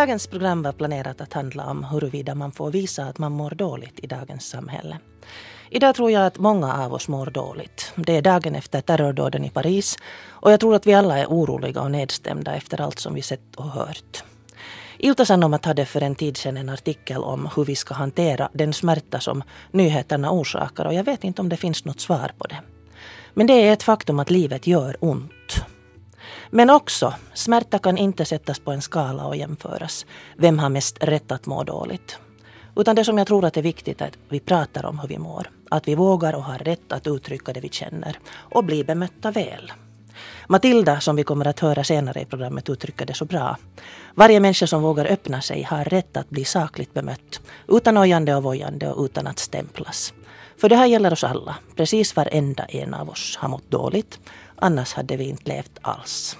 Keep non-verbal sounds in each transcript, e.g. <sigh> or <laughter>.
Dagens program var planerat att handla om huruvida man får visa att man mår dåligt i dagens samhälle. Idag tror jag att många av oss mår dåligt. Det är dagen efter terrordåden i Paris och jag tror att vi alla är oroliga och nedstämda efter allt som vi sett och hört. Ilta Sanomat hade för en tid sedan en artikel om hur vi ska hantera den smärta som nyheterna orsakar och jag vet inte om det finns något svar på det. Men det är ett faktum att livet gör ont. Men också, smärta kan inte sättas på en skala och jämföras. Vem har mest rätt att må dåligt? Utan det som jag tror att är viktigt är att vi pratar om hur vi mår. Att vi vågar och har rätt att uttrycka det vi känner. Och bli bemötta väl. Matilda, som vi kommer att höra senare i programmet, uttrycker det så bra. Varje människa som vågar öppna sig har rätt att bli sakligt bemött. Utan ojande och vojande och utan att stämplas. För det här gäller oss alla. Precis varenda en av oss har mått dåligt. Annars hade vi inte levt alls.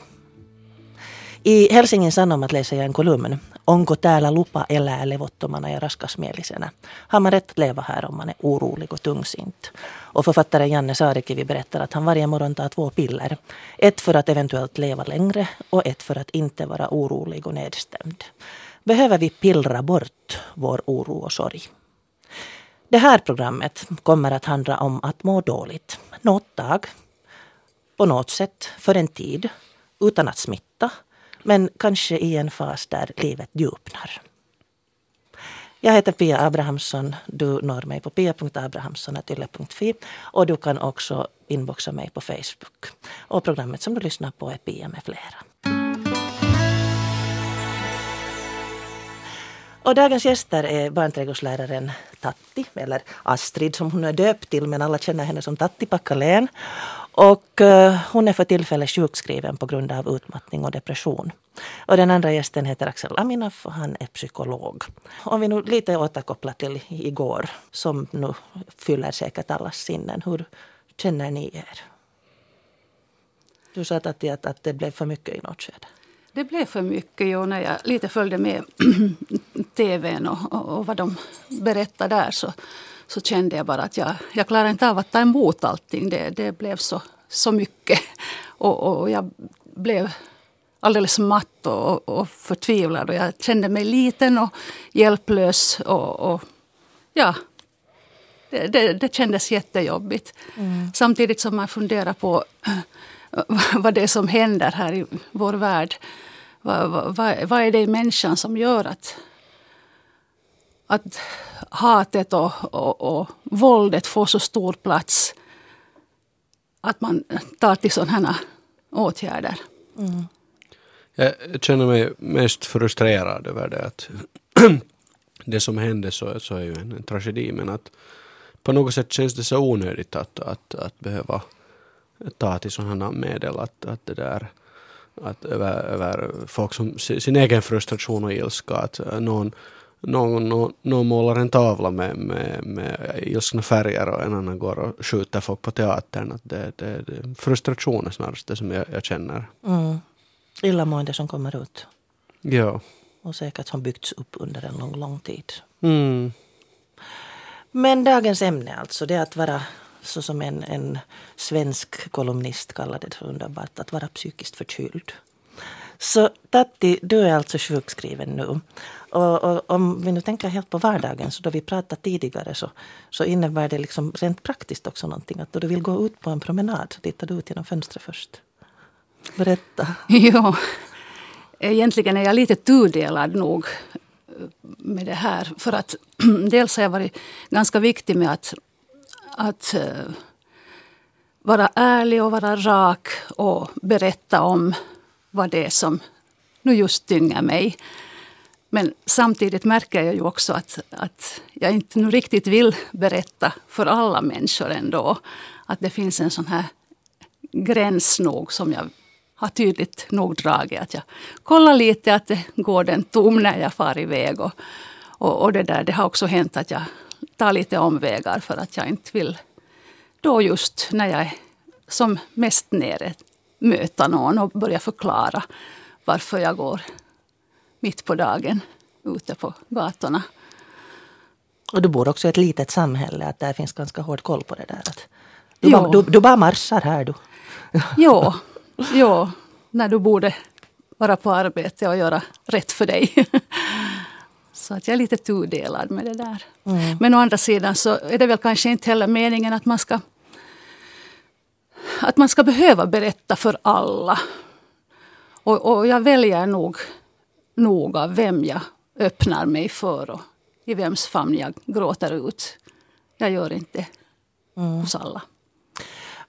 I Helsingin Sanomat läser jag en kolumn. Onko täällä lupa elää levottomana ja raskasmielisenä? Har man rätt att leva här om man är orolig och tungsint? Och författaren Janne Saarikivi berättar att han varje morgon tar två piller. Ett för att eventuellt leva längre och ett för att inte vara orolig och nedstämd. Behöver vi pillra bort vår oro och sorg? Det här programmet kommer att handla om att må dåligt. Något dag, på något sätt, för en tid, utan att smitta men kanske i en fas där livet djupnar. Jag heter Pia Abrahamsson. Du når mig på pia.abrahamsson.ylle.fi och du kan också inboxa mig på Facebook. Och programmet som du lyssnar på är Pia med flera. Och dagens gäster är barnträdgårdsläraren Tatti, eller Astrid som hon är döpt till, men alla känner henne som Tatti Packalén. Och eh, hon är för tillfället sjukskriven på grund av utmattning och depression. Och den andra gästen heter Axel Aminoff och han är psykolog. Om vi nu lite återkopplar till igår, som nu fyller säkert allas sinnen. Hur känner ni er? Du sa att, att, att det blev för mycket i något skede. Det blev för mycket jo, när jag lite följde med <clears throat> tvn och, och, och vad de berättade där så, så kände jag bara att jag, jag klarar inte av att ta emot allting. Det, det blev så, så mycket. Och, och jag blev alldeles matt och, och förtvivlad. Och jag kände mig liten och hjälplös. Och, och ja, det, det, det kändes jättejobbigt. Mm. Samtidigt som man funderar på <clears throat> vad det är som händer här i vår värld. Vad, vad, vad är det i människan som gör att, att hatet och, och, och våldet får så stor plats att man tar till sådana här åtgärder. Mm. Jag känner mig mest frustrerad över det att <clears throat> det som hände så, så är ju en, en tragedi men att på något sätt känns det så onödigt att, att, att behöva ta till sådana medel att, att det där att över, över folk som sin egen frustration och ilska att någon någon, någon, någon målar en tavla med, med, med ilskna färger och en annan går och skjuter folk på teatern. Att det, det, det, frustration är snarast det som jag, jag känner. Mm. Illamående som kommer ut. Ja. Och säkert som byggts upp under en lång, lång tid. Mm. Men dagens ämne alltså, det är att vara så som en, en svensk kolumnist kallade det så underbart, att vara psykiskt förkyld. Så Tatti, du är alltså sjukskriven nu. Och, och, om vi nu tänker helt på vardagen, så då vi pratade tidigare så, så innebär det liksom rent praktiskt också någonting. Att då du vill gå ut på en promenad så tittar du ut genom fönstret först. Berätta. <laughs> Ja, egentligen är jag lite tudelad nog med det här. För att <clears throat> dels har jag varit ganska viktig med att, att uh, vara ärlig och vara rak och berätta om vad det är som nu just tynger mig. Men samtidigt märker jag ju också att, att jag inte nu riktigt vill berätta för alla människor ändå. Att det finns en sån här gräns nog som jag har tydligt nog dragit. Att jag kollar lite att det går den tom när jag far iväg. Och, och, och det, där, det har också hänt att jag tar lite omvägar för att jag inte vill då just när jag är som mest nere möta någon och börja förklara varför jag går mitt på dagen ute på gatorna. Och du bor också i ett litet samhälle, att där finns ganska hård koll på det där. Att du, bara, du, du bara marschar här du. <laughs> Jo, jo, när du borde vara på arbete och göra rätt för dig. <laughs> Så att jag är lite tudelad med det där. Mm. Men å andra sidan så är det väl kanske inte heller meningen att man ska att man ska behöva berätta för alla. Och, och jag väljer nog noga vem jag öppnar mig för och i vems famn jag gråter ut. Jag gör inte mm. hos alla.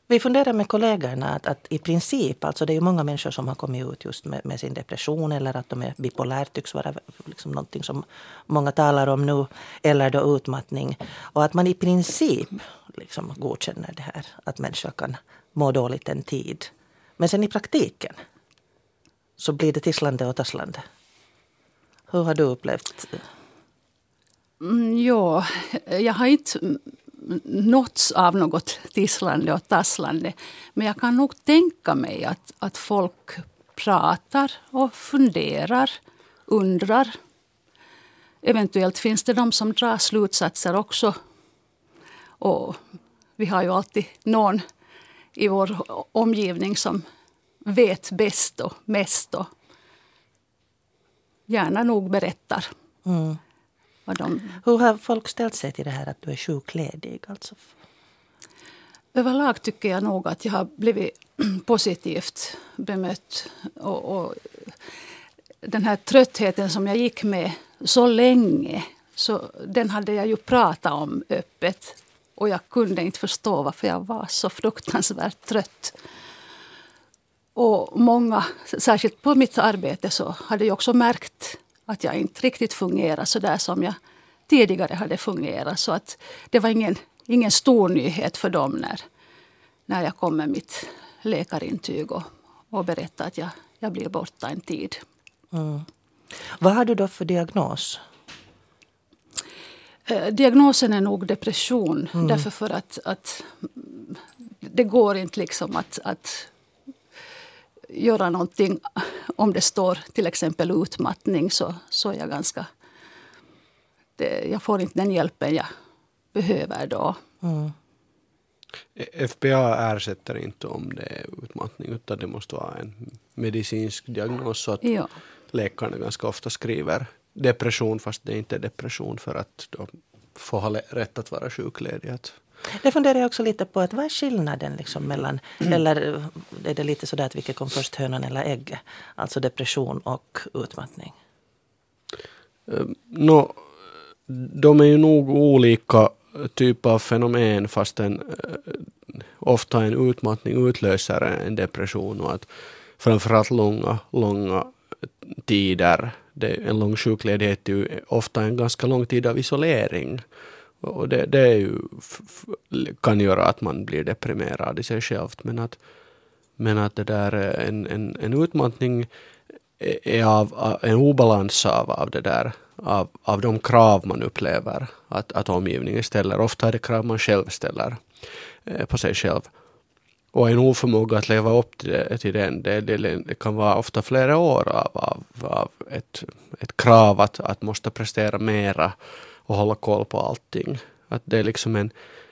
Vi funderar med kollegorna att, att, i princip, alltså det är ju många människor som har kommit ut just med, med sin depression eller att de är bipolära tycks vara liksom någonting som många talar om nu. Eller då utmattning. Och att man i princip liksom godkänner det här. Att människor kan må dåligt en tid. Men sen i praktiken så blir det tisslande och tasslande. Hur har du upplevt Mm, ja, jag har inte nåtts av något tisslande och tasslande. Men jag kan nog tänka mig att, att folk pratar och funderar, undrar. Eventuellt finns det de som drar slutsatser också. Och vi har ju alltid någon i vår omgivning som vet bäst och mest och gärna nog berättar. Mm. De... Hur har folk ställt sig till det här att du är sjukledig? Alltså? Överlag tycker jag nog att jag har blivit <clears throat> positivt bemött. Och, och, den här tröttheten som jag gick med så länge, så den hade jag ju pratat om öppet. Och jag kunde inte förstå varför jag var så fruktansvärt trött. Och många, särskilt på mitt arbete, så hade jag också märkt att jag inte riktigt fungerar så där som jag tidigare hade fungerat. Så att det var ingen, ingen stor nyhet för dem när, när jag kom med mitt läkarintyg och, och berättade att jag, jag blir borta en tid. Mm. Vad har du då för diagnos? Eh, diagnosen är nog depression. Mm. Därför för att, att det går inte liksom att, att göra någonting om det står till exempel utmattning så, så är jag ganska... Det, jag får inte den hjälpen jag behöver då. Mm. FBA ersätter inte om det är utmattning utan det måste vara en medicinsk diagnos så att ja. läkarna ganska ofta skriver depression fast det inte är depression för att då få ha rätt att vara sjukledig. Det funderar jag också lite på. att Vad är skillnaden liksom mellan, mm. eller är det lite sådär att vilket kom först, hönan eller ägget? Alltså depression och utmattning. Um, no, de är ju nog olika typer av fenomen fast en, uh, ofta en utmattning utlöser en depression och att framförallt långa, långa tider, det, en lång sjukledighet är ju ofta en ganska lång tid av isolering och det, det är ju, kan göra att man blir deprimerad i sig självt. Men att, men att det där en, en, en utmattning är av, en obalans av, av det där, av, av de krav man upplever att, att omgivningen ställer. Ofta är det krav man själv ställer eh, på sig själv. Och en oförmåga att leva upp till, det, till den, det, det, det, kan vara ofta flera år av, av, av ett, ett krav att, att måste prestera mera och hålla koll på allting. Att det är liksom en,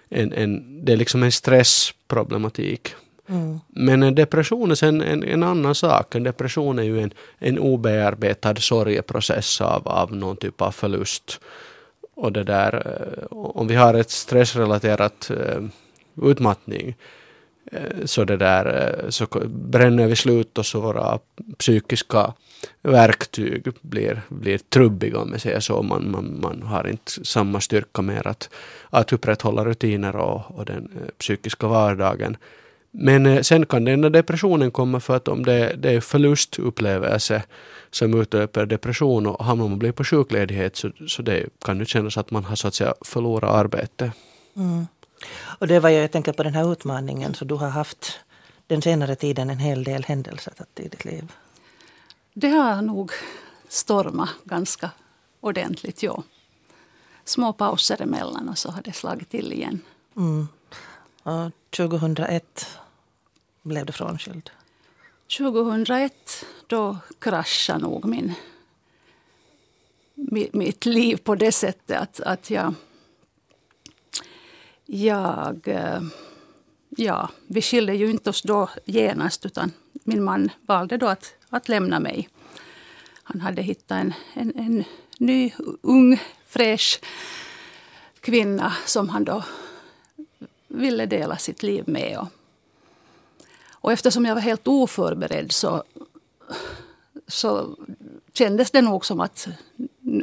en, en, det är liksom en stressproblematik. Mm. Men en depression är sen en, en annan sak. En depression är ju en, en obearbetad sorgeprocess av, av någon typ av förlust. Och det där, eh, om vi har ett stressrelaterat uh, utmattning Eh, så det där eh, så bränner vi slut och så våra psykiska verktyg blir, blir trubbiga om jag säger så. Man, man, man har inte samma styrka mer att, att upprätthålla rutiner och, och den eh, psykiska vardagen. Men sen kan den depressionen komma för att om det, det är förlustupplevelse som utöper depression och hamnar man blir på sjukledighet så, så det kan ju kännas att man har så att säga förlorat arbete. Mm. Och det var ju, jag tänker på den här utmaningen, så du har haft den senare tiden en hel del händelser i ditt liv. Det har nog stormat ganska ordentligt, ja. Små pauser emellan och så har det slagit till igen. Mm. Och 2001 blev du frånskild. 2001 då kraschade nog min, mitt liv på det sättet att, att jag jag eh, ja, vi skilde ju inte oss då genast utan min man valde då att, att lämna mig. Han hade hittat en, en, en ny, ung, fräsch kvinna som han då ville dela sitt liv med. Och, och eftersom jag var helt oförberedd så, så kändes det nog som att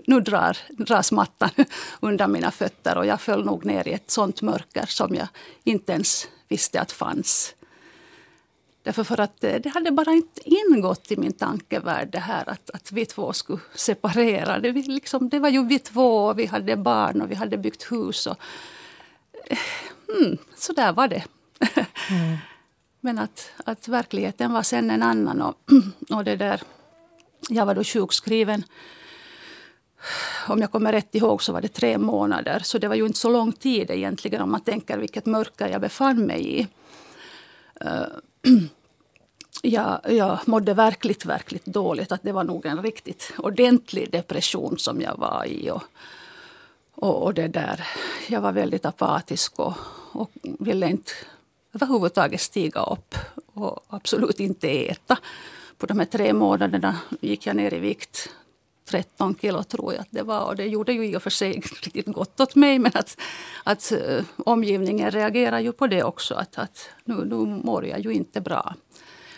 nu drar, dras mattan <laughs> undan mina fötter och jag föll nog ner i ett sånt mörker som jag inte ens visste att fanns. Därför för att eh, det hade bara inte ingått i min tankevärld det här att, att vi två skulle separera. Det, liksom, det var ju vi två och vi hade barn och vi hade byggt hus. Och, eh, mm, så där var det. <laughs> Mm. Men att, att verkligheten var sen en annan. Och, <clears throat> och det där, jag var då sjukskriven. Om jag kommer rätt ihåg så var det tre månader. Så det var ju inte så lång tid egentligen om man tänker vilket mörker jag befann mig i. Eh, <clears throat> jag, jag mådde verkligt, verkligt dåligt. Att det var nog en riktigt ordentlig depression som jag var i. Och, och, och det där. Jag var väldigt apatisk och, och ville inte överhuvudtaget stiga upp och absolut inte äta. På de här tre månaderna gick jag ner i vikt 13 kilo tror jag att det var. Och det gjorde ju i och för sig riktigt gott åt mig men att, att uh, omgivningen reagerar ju på det också. Att, att nu, nu mår jag ju inte bra.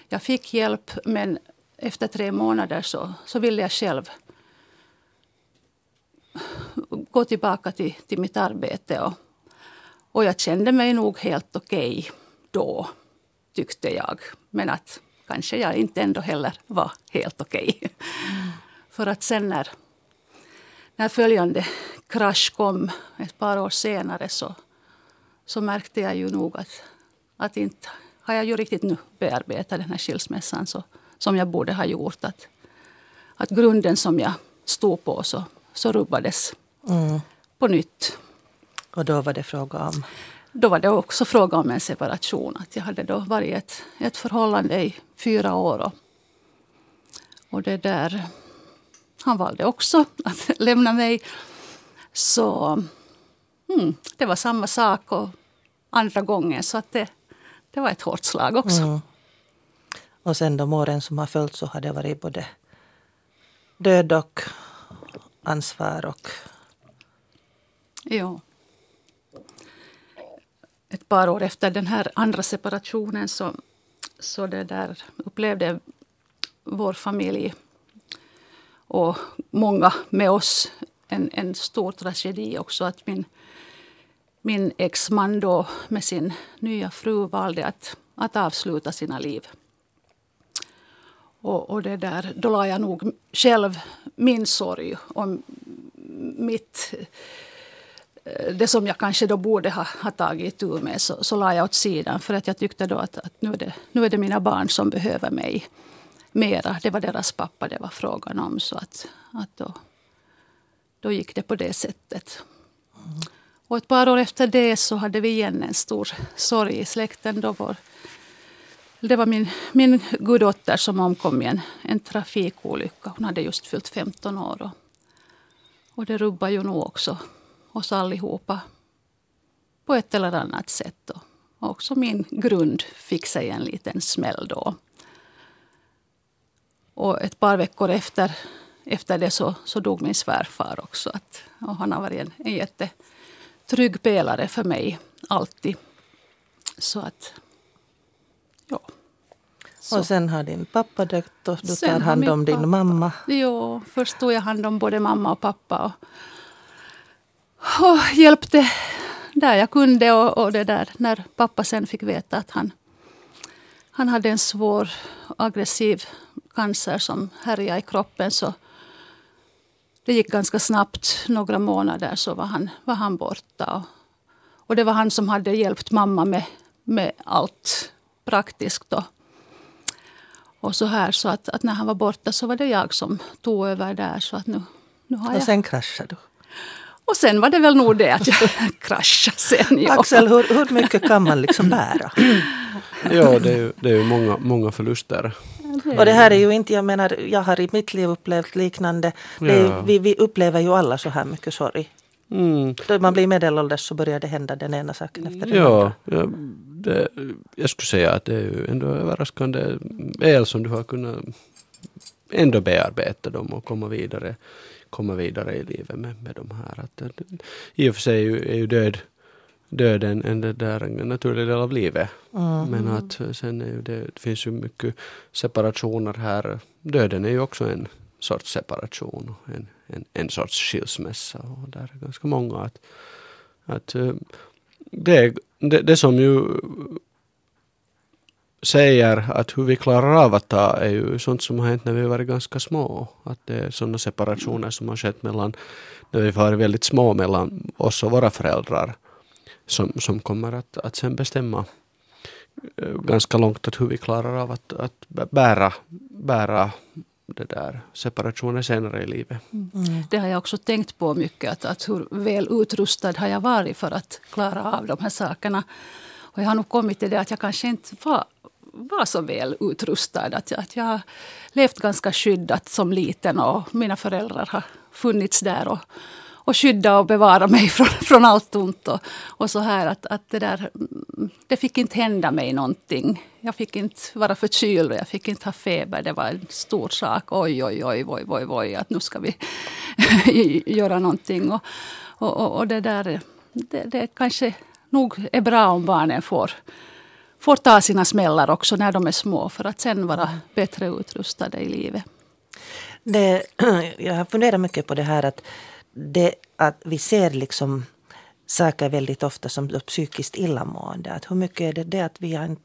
Jag fick hjälp men efter tre månader så, så ville jag själv gå tillbaka till, till mitt arbete. Och, och jag kände mig nog helt okej okay då, tyckte jag. Men att kanske jag inte ändå heller var helt okej. Okay. Mm. För att sen när, när följande krasch kom ett par år senare så, så märkte jag ju nog att, att inte har jag ju riktigt nu bearbetat den här skilsmässan så, som jag borde ha gjort. Att, att grunden som jag stod på så, så rubbades mm. på nytt. Och då var det fråga om? Då var det också fråga om en separation. Att jag hade då varit i ett, ett förhållande i fyra år. Och, och det där... Han valde också att <laughs> lämna mig. Så mm, det var samma sak och andra gången. Så att det, det var ett hårt slag också. Mm. Och sen de åren som har följt så har det varit både död och ansvar och... Ja. Ett par år efter den här andra separationen så, så det där upplevde vår familj och många med oss en, en stor tragedi också. Att min min exman då med sin nya fru valde att, att avsluta sina liv. Och, och det där, då la jag nog själv min sorg och mitt det som jag kanske då borde ha, ha tagit tur med så, så la jag åt sidan för att jag tyckte då att, att nu, är det, nu är det mina barn som behöver mig mera. Det var deras pappa det var frågan om. Så att, att då, då gick det på det sättet. Mm. Och ett par år efter det så hade vi igen en stor sorg i släkten. Då vår, det var min, min guddotter som omkom i en, en trafikolycka. Hon hade just fyllt 15 år. Och, och det rubbar ju nog också oss allihopa på ett eller annat sätt. Och också min grund fick sig en liten smäll då. Och ett par veckor efter, efter det så, så dog min svärfar också. Att, och han har varit en, en jätte trygg pelare för mig, alltid. Så att, ja. Så. Och sen har din pappa dött och du tar hand om din pappa. mamma. Jo, först tog jag hand om både mamma och pappa. Och, och hjälpte där jag kunde. Och, och, det där, när pappa sen fick veta att han, han hade en svår aggressiv cancer som härjade i kroppen så det gick ganska snabbt. Några månader så var han, var han borta. Och, och det var han som hade hjälpt mamma med, med allt praktiskt. Då. Och så här så att, att, när han var borta så var det jag som tog över där. Så att nu, nu har och sen kraschade du? Och sen var det väl nog det att jag <laughs> kraschade sen. Ja. Axel, hur, hur mycket kan man liksom bära? ja, det är ju, det är ju många, många förluster. Och det här är ju inte, jag menar, jag har i mitt liv upplevt liknande. Är, vi, vi upplever ju alla så här mycket sorg. Mm. Då man blir medelålders så börjar det hända den ena saken efter den ja, andra. Ja, det, jag skulle säga att det är ju ändå överraskande väl som du har kunnat ändå bearbeta dem och komma vidare, komma vidare i livet med, med de här. Att, att, I och för sig är ju, är ju död, döden en, det där, en naturlig del av livet. Mm. Men att sen är ju det, det finns ju mycket separationer här. Döden är ju också en sorts separation en, en, en sorts skilsmässa. Och där är ganska många att, att eh, det, det, det som ju säger att hur vi klarar av att ta är ju sånt som har hänt när vi varit ganska små. Att det är sådana separationer som har skett mellan, när vi varit väldigt små mellan oss och våra föräldrar. Som, som kommer att, att sen bestämma eh, ganska långt att hur vi klarar av att, att bära, bära det där separationen senare i livet. Mm. Det har jag också tänkt på mycket. Att, att hur väl utrustad har jag varit för att klara av de här sakerna. Och jag har nog kommit till det att jag kanske inte var, var så väl utrustad. Att, att jag har levt ganska skyddat som liten och mina föräldrar har funnits där och, och skydda och bevara mig <laughs> från, från allt ont. Och, och så här att, att det där, det fick inte hända mig någonting. Jag fick inte vara förkyld och jag fick inte ha feber. Det var en stor sak. Oj, oj, oj, oj, oj, oj att nu ska vi <laughs> göra någonting. Och, och, och det där, det, det kanske nog är bra om barnen får får ta sina smällar också när de är små för att sen vara bättre utrustade i livet. Det, <clears throat> jag har funderat mycket på det här att, det, att vi ser liksom saker väldigt ofta som psykiskt illamående. Att hur mycket är det, det att vi har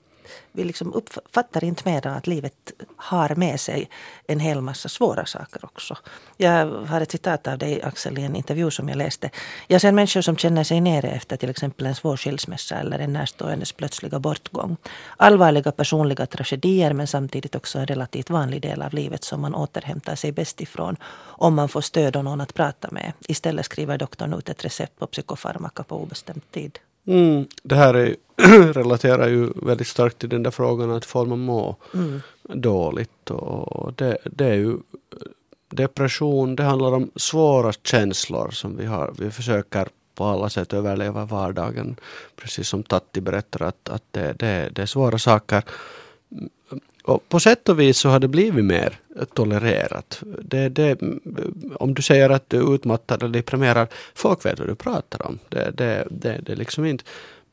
vi liksom uppfattar inte mer att livet har med sig en hel massa svåra saker också. Jag har ett citat av dig Axel i en intervju som jag läste. Jag ser människor som känner sig nere efter till exempel en svår skilsmässa eller en närståendes plötsliga bortgång. Allvarliga personliga tragedier men samtidigt också en relativt vanlig del av livet som man återhämtar sig bäst ifrån om man får stöd och någon att prata med. Istället skriver doktorn ut ett recept på psykofarmaka på obestämd tid. Mm, det här är, <clears throat> relaterar ju väldigt starkt till den där frågan att får man må mm. dåligt. Och det, det är ju depression, det handlar om svåra känslor som vi har. Vi försöker på alla sätt överleva vardagen. Precis som Tatti berättar att, att det, det, det är svåra saker. Och på sätt och vis så har det blivit mer tolererat. Det, det, om du säger att du är utmattad eller deprimerad, folk vet vad du pratar om. Det, det, det, det liksom inte.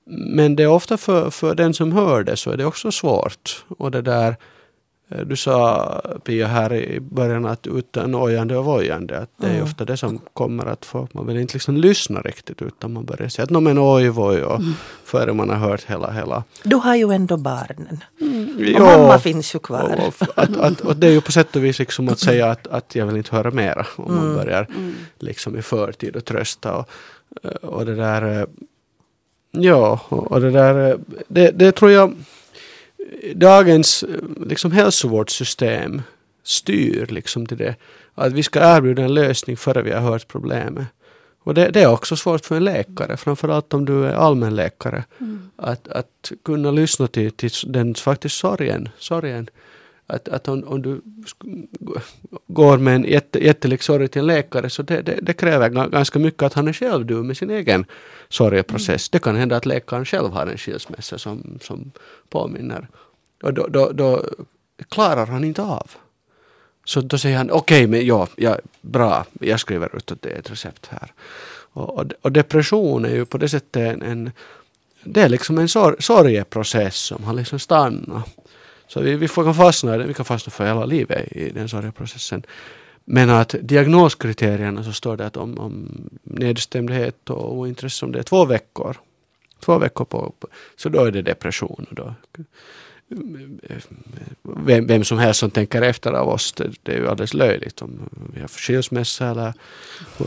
Men det är ofta för, för den som hör det så är det också svårt. Och det där Eh, du sa Pia här i början att utan ojande och vojande, att det är mm. ofta det som kommer att få, man vill inte liksom lyssna riktigt utan man börjar säga att men oj voj och mm. före man har hört hela, hela. Du har ju ändå barnen. Mm. Och jo, mamma finns ju kvar. Och, att, att, och det är ju på sätt och vis liksom att säga att, att jag vill inte höra mera om man mm. börjar mm. liksom i förtid och trösta och, och det där Ja, och det där det, det tror jag dagens liksom, hälsovårdssystem styr liksom till det. Att vi ska erbjuda en lösning före vi har hört problemet. Och det, det är också svårt för en läkare, framförallt om du är allmänläkare. Mm. Att, att kunna lyssna till, till den faktiskt sorgen. sorgen. Att, att om, om du går med en jätte, jättelik sorg till en läkare så det, det, det, kräver ganska mycket att han är själv du med sin egen sorgeprocess. Mm. Det kan hända att läkaren själv har en skilsmässa som, som påminner. Och då, då, då klarar han inte av. Så då säger han okej, okay, men ja, ja, bra, jag skriver ut att det är ett recept här. Och, och, och depression är ju på det sättet en, en det är liksom en sor sorgeprocess som har liksom stannat. Så vi, vi kan fastna vi kan fastna för hela livet i den sorgeprocessen. Men att diagnoskriterierna så står det att om, om nedstämdhet och ointresse om det är två veckor, två veckor på, så då är det depression. Och då, vem, vem som helst som tänker efter av oss, det, det är ju alldeles löjligt om vi har skilsmässa eller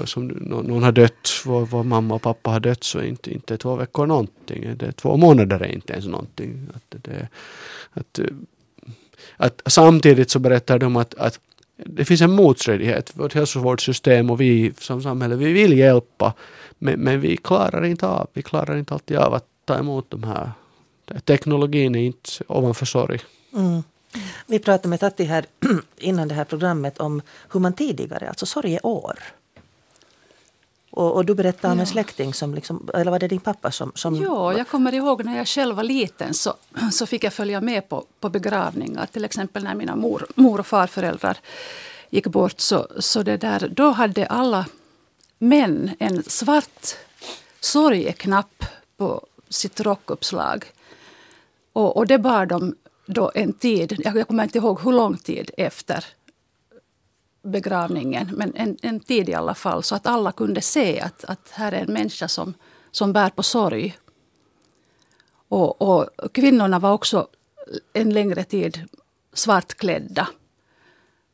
som någon har dött, vår, vår, mamma och pappa har dött så inte, inte två veckor någonting. Det är två månader är inte ens någonting. Att det, att, att samtidigt så berättar de att, att det finns en motstridighet. Vårt hälsovårdssystem och vi som samhälle, vi vill hjälpa. Men, men vi klarar inte av, vi klarar inte alltid av att ta emot de här. Teknologin är inte ovanför sorg. Mm. Vi pratade med Tatti här <clears throat> innan det här programmet om hur man tidigare, alltså sorgeår, och, och, du berättade om ja. en släkting som, liksom, eller var det din pappa som, som... Ja, jag kommer ihåg när jag själv var liten så, <clears throat> så fick jag följa med på, på begravningar. Till exempel när mina mor, mor och farföräldrar gick bort så, så det där, då hade alla män en svart sorgeknapp på sitt rockuppslag. Och, och det bar de då en tid, jag kommer inte ihåg hur lång tid efter begravningen, men en, en tid i alla fall, så att alla kunde se att, att här är en människa som, som bär på sorg. Och, och kvinnorna var också en längre tid svartklädda.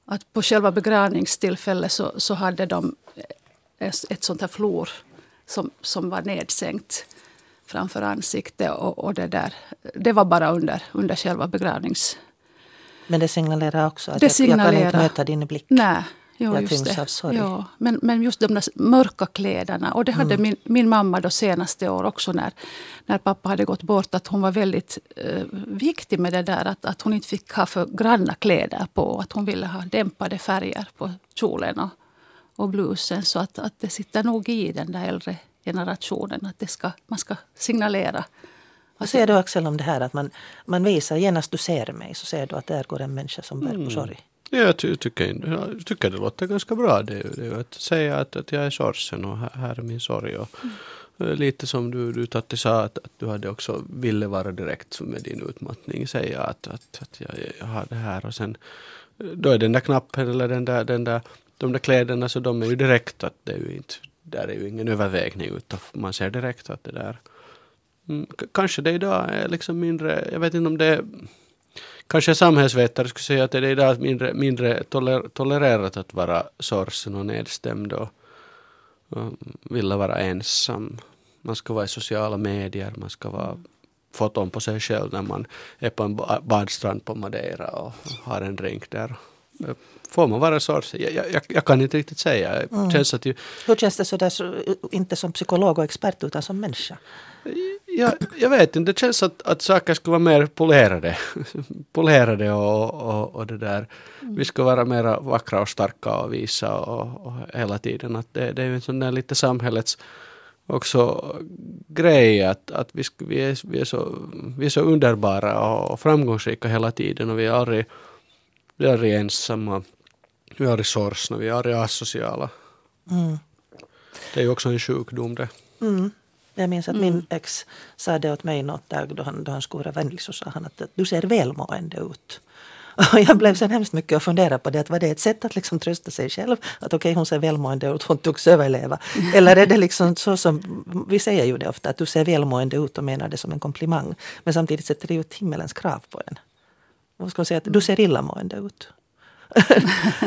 Att på själva begravningstillfället så, så hade de ett sånt här flor som, som var nedsänkt framför ansiktet. Och, och det, där, det var bara under, under själva begravnings... Men det signalerar också att det jag, signalerar, jag kan inte möta din blick. Nej, jo, jag just det. av sorg. Ja, men, men just de där mörka kläderna. Och det hade Mm. min, min mamma då senaste år också när, när pappa hade gått bort. Att hon var väldigt eh, viktig med det där att, att hon inte fick ha för granna kläder på. Att hon ville ha dämpade färger på kjolen och, och blusen. Så att, att det sitter nog i den där äldre generationen att det ska, man ska signalera. Vad säger du Axel om det här att man, man visar genast du ser mig så ser du att där går en människa som bär Mm. på sorg. Ja, jag ty tycker, jag tycker det låter ganska bra. Det det att säga att, att jag är sorgsen och här, här är min sorg. Och, eh, Lite som du, du Tatti sa att, att du hade också ville vara direkt med din utmattning. Säga att, att, att jag, jag har det här och sen eh, då är den där knappen eller den där, den där, de där kläderna så de är ju direkt att det är ju inte, där är ju ingen övervägning utan man ser direkt att det där mm, kanske det idag är liksom mindre, jag vet inte om det är Kanske samhällsvetare skulle säga att det är idag mindre, mindre toler, tolererat att vara sorgsen och nedstämd och, och vilja vara ensam. Man ska vara i sociala medier, man ska vara foton på sig själv när man är på en badstrand på Madeira och har en drink där. Får man vara sorgsen? Jag, jag, jag kan inte riktigt säga. Mm. känns att ju, Hur känns det så där, så, inte som psykolog och expert utan som människa? jag, jag vet inte, det känns att, att saker skulle vara mer polerade. <laughs> polerade och, och, och det där. Vi ska vara mer vackra och starka och visa och, och hela tiden. Att det, det är ju en sån där lite samhällets också grej att, att vi, vi, är, vi, är så, vi är så underbara och framgångsrika hela tiden och vi är aldrig, vi är aldrig ensamma. Vi är aldrig sorgsna, vi är aldrig asociala. Mm. Det är ju också en sjukdom det. Mm. Jag minns att Mm. min ex sa det åt mig något dag då han, då han skulle vara vänlig så sa han att du ser välmående ut. Och <laughs> jag blev sen hemskt mycket och funderade på det. Att var det ett sätt att liksom trösta sig själv? Att okej, hon ser välmående ut, hon tycks överleva. <laughs> Eller är det liksom så som, vi säger ju det ofta, att du ser välmående ut och menar det som en komplimang. Men samtidigt sätter det ju ett himmelens krav på en. Vad ska man säga? Du ser illamående ut.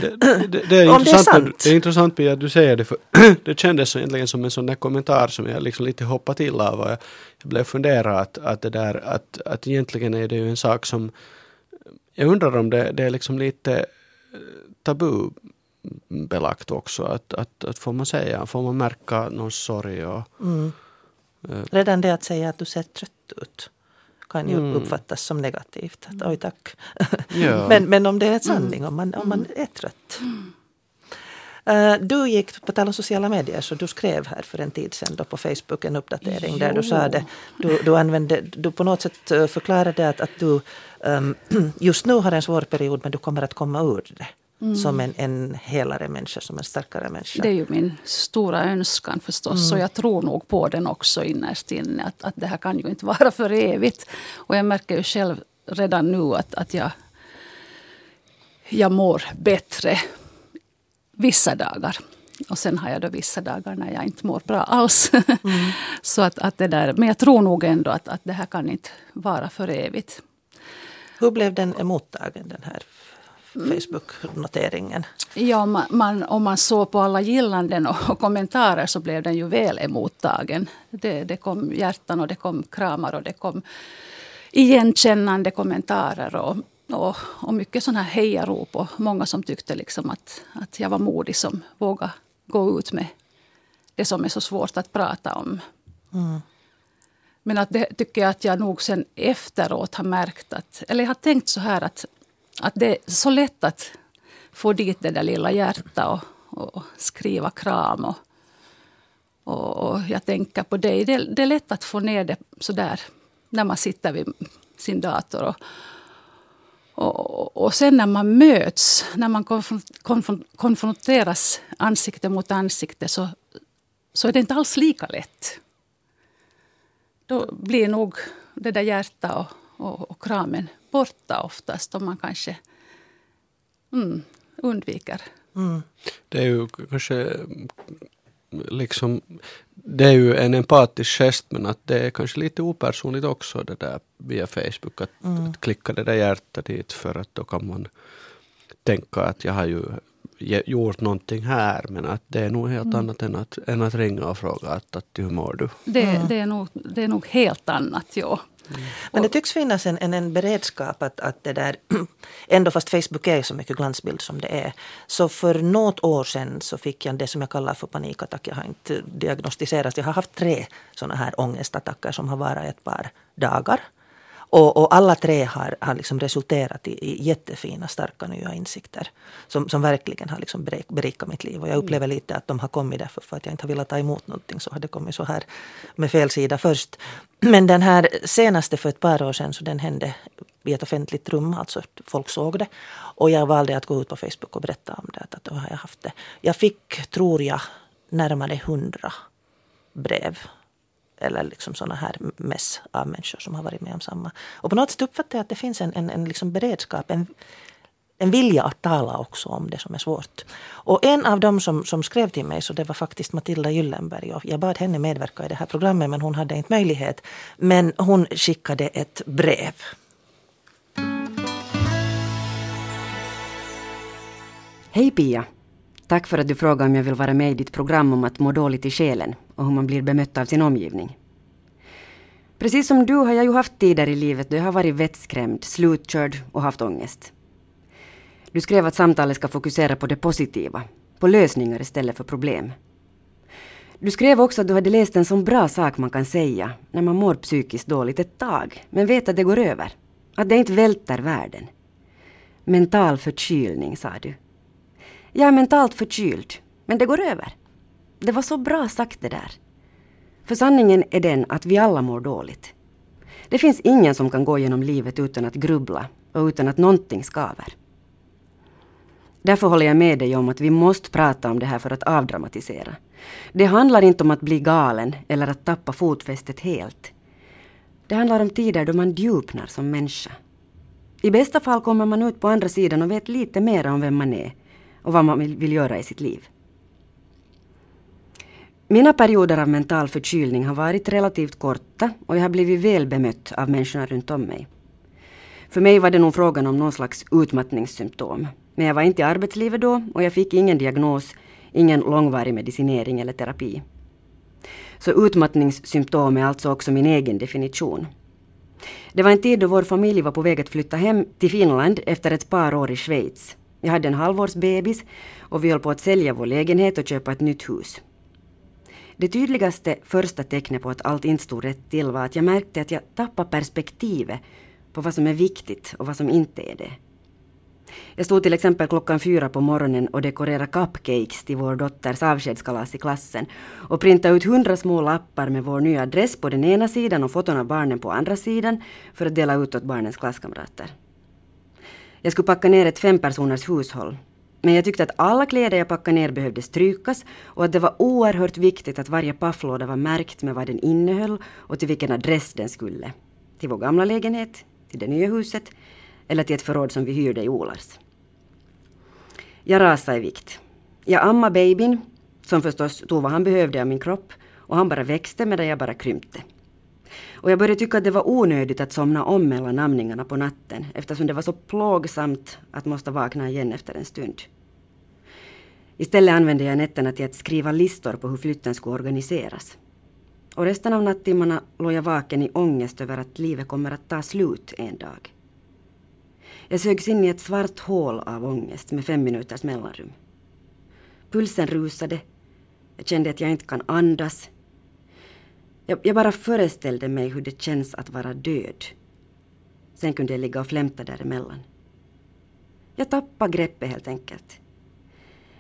det, det, det, är Om det är sant. det är intressant Pia, att du säger det, för <clears throat> det kändes egentligen som en sån där kommentar som jag liksom lite hoppade till av. Och jag, jag blev fundera att, att det där, att, att egentligen är det ju en sak som, jag undrar om det, det är liksom lite eh, tabubelagt också. Att, att, att får man säga, får man märka någon sorg och Mm. eh, Redan det att säga att du ser trött ut kan ju Mm. uppfattas som negativt. Att, Oj tack. <laughs> Ja. men, men om det är ett sanning, om, man, om man är trött. Eh, du gick, på tal om sociala medier, så du skrev här för en tid sedan då på Facebook en uppdatering där du Jo. sa det. Du, du, använde, du på något sätt eh, förklarade att, att du ehm, <clears throat> just nu har en svår period men du kommer att komma ur det. Som en, en helare människa, som en starkare människa. Det är ju min stora önskan förstås. Och jag tror nog på den också innerst inne. Att, att det här kan ju inte <laughs> vara för evigt. Och jag märker ju själv redan nu att, att jag, jag mår bättre vissa dagar. Och sen har jag då vissa dagar när jag inte mår bra alls. <laughs> Så att, att det där, men jag tror nog ändå att, att det här kan inte vara för evigt. Hur blev den mottagen, den här Facebook-noteringen? Ja, man, man, om man såg på alla gillanden och, och kommentarer så blev den ju väl emottagen. Det, det kom hjärtan och det kom kramar och det kom igenkännande kommentarer och, och, och mycket sådana här hejarop och många som tyckte liksom att, att jag var modig som vågade gå ut med det som är så svårt att prata om. Men att det tycker jag att jag nog sen efteråt har märkt att, eller jag har tänkt så här att, att det är så lätt att få dit det där lilla hjärtat och, och skriva kram. Och, och, och jag tänker på dig. Det, det är lätt att få ner det så där när man sitter vid sin dator och, Och, och sen när man möts, när man konfronteras ansikte mot ansikte så, så är det inte alls lika lätt. Då blir nog det där hjärtat och, och, och kramen borta oftast om man kanske mm, undviker. Mm. Det är ju kanske liksom det är ju en empatisk gest men att det är kanske lite opersonligt också det där via Facebook att, mm. att klicka det där hjärtat dit för att då kan man tänka att jag har ju gjort någonting här men att det är nog helt mm. annat än att, än att ringa och fråga att, att hur mår du? Det, mm. det, är nog, det är nog helt annat, ja. Mm. Men det tycks finnas en, en, en beredskap att, att det där, <clears throat> ändå fast Facebook är så mycket glansbild som det är. Så för något år sedan så fick jag det som jag kallar för panikattack. Jag har inte diagnostiserats. Jag har haft tre sådana här ångestattacker som har varit ett par dagar. Och, och, alla tre har, har liksom resulterat i, i jättefina, starka nya insikter. Som, som verkligen har liksom berikat mitt liv. Och jag upplever mm. lite att de har kommit därför för att jag inte har velat ta emot någonting. Så har det kommit så här med fel sida först. Men den här senaste för ett par år sedan, så den hände i ett offentligt rum. Alltså folk såg det. Och jag valde att gå ut på Facebook och berätta om det. Att då har jag haft det. Jag fick, tror jag, närmare hundra brev eller liksom såna här mess av människor som har varit med om samma. Och på något sätt uppfattar jag att det finns en, en, en liksom beredskap, en, en vilja att tala också om det som är svårt. Och en av dem som, som skrev till mig, så det var faktiskt Matilda Gyllenberg. Och jag bad henne medverka i det här programmet men hon hade inte möjlighet. Men hon skickade ett brev. Hej Pia! Tack för att du frågade om jag vill vara med i ditt program om att må dåligt i själen och hur man blir bemött av sin omgivning. Precis som du har jag ju haft tider i livet då jag har varit vettskrämd, slutkörd och haft ångest. Du skrev att samtalet ska fokusera på det positiva, på lösningar istället för problem. Du skrev också att du hade läst en sån bra sak man kan säga när man mår psykiskt dåligt ett tag, men vet att det går över. Att det inte välter världen. Mental förkylning, sa du. Jag är mentalt förkyld, men det går över. Det var så bra sagt det där. För sanningen är den att vi alla mår dåligt. Det finns ingen som kan gå genom livet utan att grubbla och utan att någonting skaver. Därför håller jag med dig om att vi måste prata om det här för att avdramatisera. Det handlar inte om att bli galen eller att tappa fotfästet helt. Det handlar om tider då man djupnar som människa. I bästa fall kommer man ut på andra sidan och vet lite mer om vem man är och vad man vill, vill göra i sitt liv. Mina perioder av mental förkylning har varit relativt korta och jag har blivit väl bemött av människorna runt om mig. För mig var det nog frågan om någon slags utmattningssymptom. Men jag var inte i arbetslivet då och jag fick ingen diagnos, ingen långvarig medicinering eller terapi. Så utmattningssymptom är alltså också min egen definition. Det var en tid då vår familj var på väg att flytta hem till Finland efter ett par år i Schweiz. Jag hade en halvårsbebis och vi höll på att sälja vår lägenhet och köpa ett nytt hus. Det tydligaste första tecknet på att allt inte stod rätt till var att jag märkte att jag tappade perspektivet på vad som är viktigt och vad som inte är det. Jag stod till exempel klockan fyra på morgonen och dekorerade cupcakes till vår dotters avskedskalas i klassen och printade ut hundra små lappar med vår nya adress på den ena sidan och foton av barnen på andra sidan för att dela ut åt barnens klasskamrater. Jag skulle packa ner ett fempersoners hushåll. Men jag tyckte att alla kläder jag packade ner behövde strykas och att det var oerhört viktigt att varje pafflåda var märkt med vad den innehöll och till vilken adress den skulle. Till vår gamla lägenhet, till det nya huset eller till ett förråd som vi hyrde i Olars. Jag rasade i vikt. Jag ammade babyn, som förstås tog vad han behövde av min kropp och han bara växte medan jag bara krympte. Och jag började tycka att det var onödigt att somna om mellan amningarna på natten eftersom det var så plågsamt att måste vakna igen efter en stund. Istället använde jag nätterna till att skriva listor på hur flytten skulle organiseras. Och resten av nattimmarna låg jag vaken i ångest över att livet kommer att ta slut en dag. Jag sögs in i ett svart hål av ångest med fem minuters mellanrum. Pulsen rusade. Jag kände att jag inte kan andas. Jag, jag bara föreställde mig hur det känns att vara död. Sen kunde jag ligga och flämta däremellan. Jag tappade greppet helt enkelt.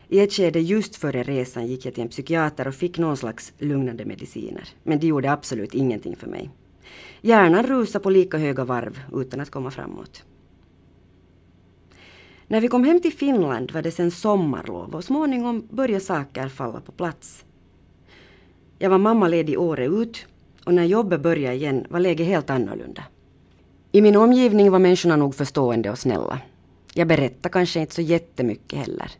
I ett skede just före resan gick jag till en psykiater och fick någon slags lugnande mediciner. Men det gjorde absolut ingenting för mig. Hjärnan rusade på lika höga varv utan att komma framåt. När vi kom hem till Finland var det sen sommarlov och småningom började saker falla på plats. Jag var mammaledig året ut och när jobbet började igen var läget helt annorlunda. I min omgivning var människorna nog förstående och snälla. Jag berättade kanske inte så jättemycket heller.